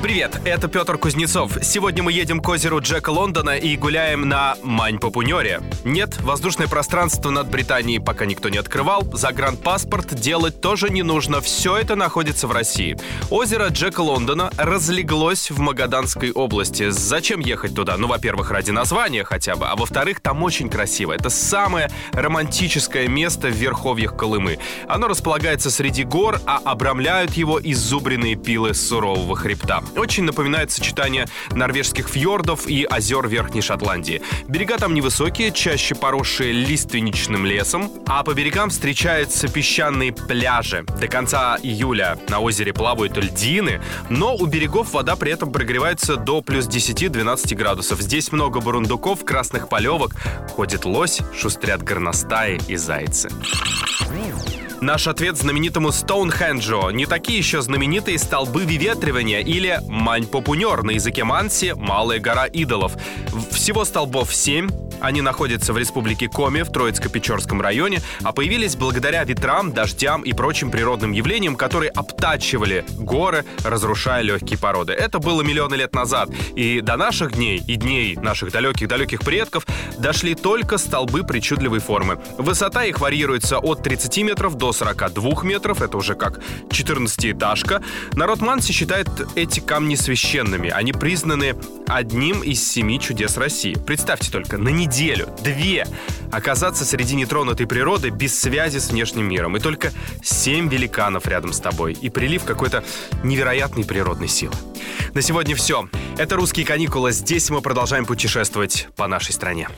Привет, это Петр Кузнецов. Сегодня мы едем к озеру Джека Лондона и гуляем на Мань-Папунёре. Нет, воздушное пространство над Британией пока никто не открывал. Загранпаспорт делать тоже не нужно. Все это находится в России. Озеро Джека Лондона разлеглось в Магаданской области. Зачем ехать туда? Ну, во-первых, ради названия хотя бы, а во-вторых, там очень красиво. Это самое романтическое место в верховьях Колымы. Оно располагается среди гор, а обрамляют его изубренные пилы сурового хребта. Очень напоминает сочетание норвежских фьордов и озер Верхней Шотландии. Берега там невысокие, чаще поросшие лиственничным лесом, а по берегам встречаются песчаные пляжи. До конца июля на озере плавают льдины, но у берегов вода при этом прогревается до плюс 10-12 градусов. Здесь много бурундуков, красных полевок, ходит лось, шустрят горностаи и зайцы. Наш ответ знаменитому Стоунхенджу. Не такие еще знаменитые столбы выветривания или Мань-Попунер на языке Манси «Малая гора идолов». Всего столбов 7, они находятся в республике Коми в Троицко-Печорском районе, а появились благодаря ветрам, дождям и прочим природным явлениям, которые обтачивали горы, разрушая легкие породы. Это было миллионы лет назад, и до наших дней и дней наших далеких-далеких предков дошли только столбы причудливой формы. Высота их варьируется от 30 метров до 42 метров, это уже как 14-этажка. Народ Манси считает эти камни священными. Они признаны одним из семи чудес России. Представьте только, на неделю, две, оказаться среди нетронутой природы без связи с внешним миром. И только семь великанов рядом с тобой. И прилив какой-то невероятной природной силы. На сегодня все. Это «Русские каникулы». Здесь мы продолжаем путешествовать по нашей стране.